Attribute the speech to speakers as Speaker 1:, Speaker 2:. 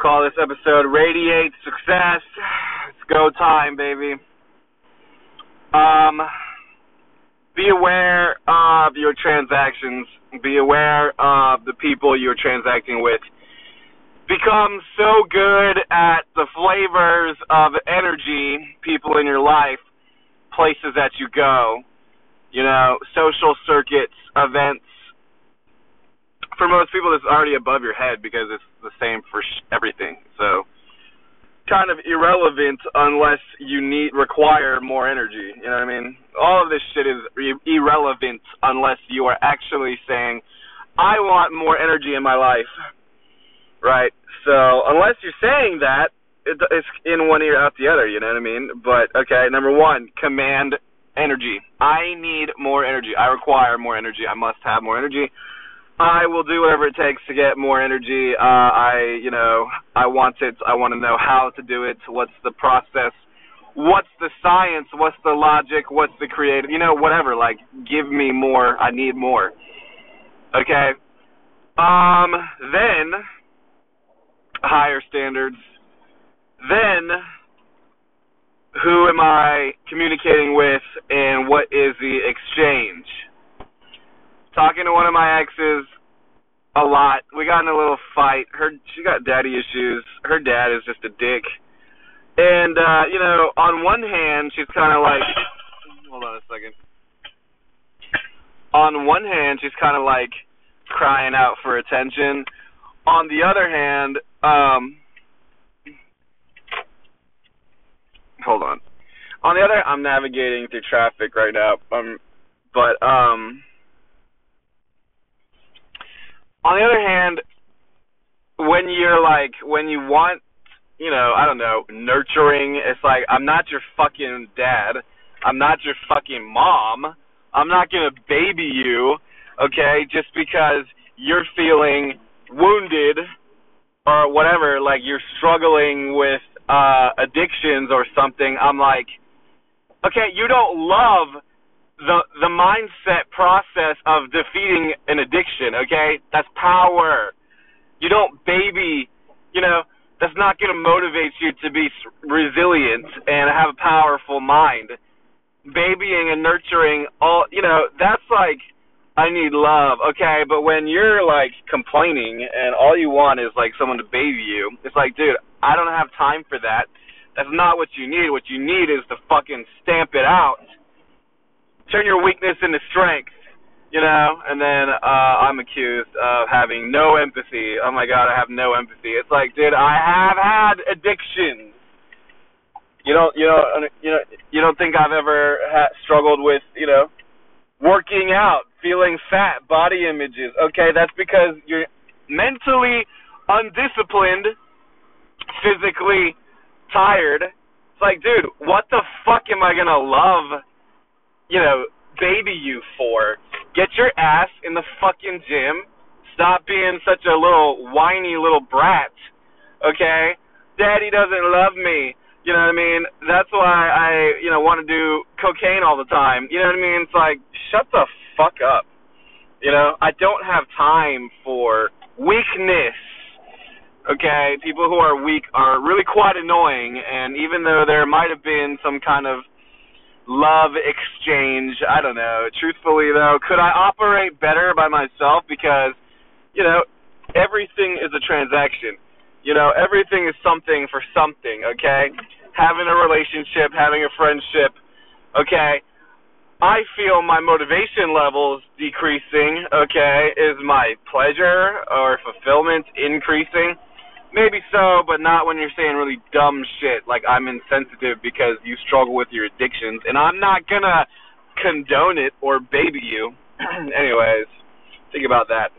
Speaker 1: Call this episode Radiate Success. It's go time, baby. Um, be aware of your transactions. Be aware of the people you're transacting with. Become so good at the flavors of energy, people in your life, places that you go, you know, social circuits, events. For most people, it's already above your head because it's the same for sh- everything. So, kind of irrelevant unless you need require more energy. You know what I mean? All of this shit is re- irrelevant unless you are actually saying, "I want more energy in my life." Right. So unless you're saying that, it, it's in one ear out the other. You know what I mean? But okay, number one, command energy. I need more energy. I require more energy. I must have more energy. I will do whatever it takes to get more energy. Uh, I, you know, I want it. I want to know how to do it. What's the process? What's the science? What's the logic? What's the creative? You know, whatever. Like, give me more. I need more. Okay. Um. Then higher standards. Then who am I communicating with, and what is the exchange? Talking to one of my exes a lot. We got in a little fight. Her she got daddy issues. Her dad is just a dick. And uh, you know, on one hand, she's kind of like hold on a second. On one hand, she's kind of like crying out for attention. On the other hand, um hold on. On the other, I'm navigating through traffic right now. Um but um on the other hand, when you're like when you want, you know, I don't know, nurturing, it's like I'm not your fucking dad. I'm not your fucking mom. I'm not going to baby you, okay, just because you're feeling wounded or whatever, like you're struggling with uh addictions or something. I'm like, okay, you don't love the the mindset process of defeating an addiction, okay? That's power. You don't baby, you know, that's not going to motivate you to be resilient and have a powerful mind. Babying and nurturing all, you know, that's like I need love, okay? But when you're like complaining and all you want is like someone to baby you, it's like, dude, I don't have time for that. That's not what you need. What you need is to fucking stamp it out turn your weakness into strength, you know, and then uh I'm accused of having no empathy. Oh my god, I have no empathy. It's like, dude, I have had addictions. You don't, you know, you know, you don't think I've ever ha- struggled with, you know, working out, feeling fat, body images. Okay, that's because you're mentally undisciplined, physically tired. It's like, dude, what the fuck am I gonna love you for. Get your ass in the fucking gym. Stop being such a little whiny little brat. Okay? Daddy doesn't love me. You know what I mean? That's why I, you know, want to do cocaine all the time. You know what I mean? It's like, shut the fuck up. You know, I don't have time for weakness. Okay? People who are weak are really quite annoying, and even though there might have been some kind of love exchange. I don't know. Truthfully though, could I operate better by myself because you know, everything is a transaction. You know, everything is something for something, okay? Having a relationship, having a friendship, okay? I feel my motivation levels decreasing, okay? Is my pleasure or fulfillment increasing? Maybe so, but not when you're saying really dumb shit like I'm insensitive because you struggle with your addictions, and I'm not gonna condone it or baby you. Anyways, think about that.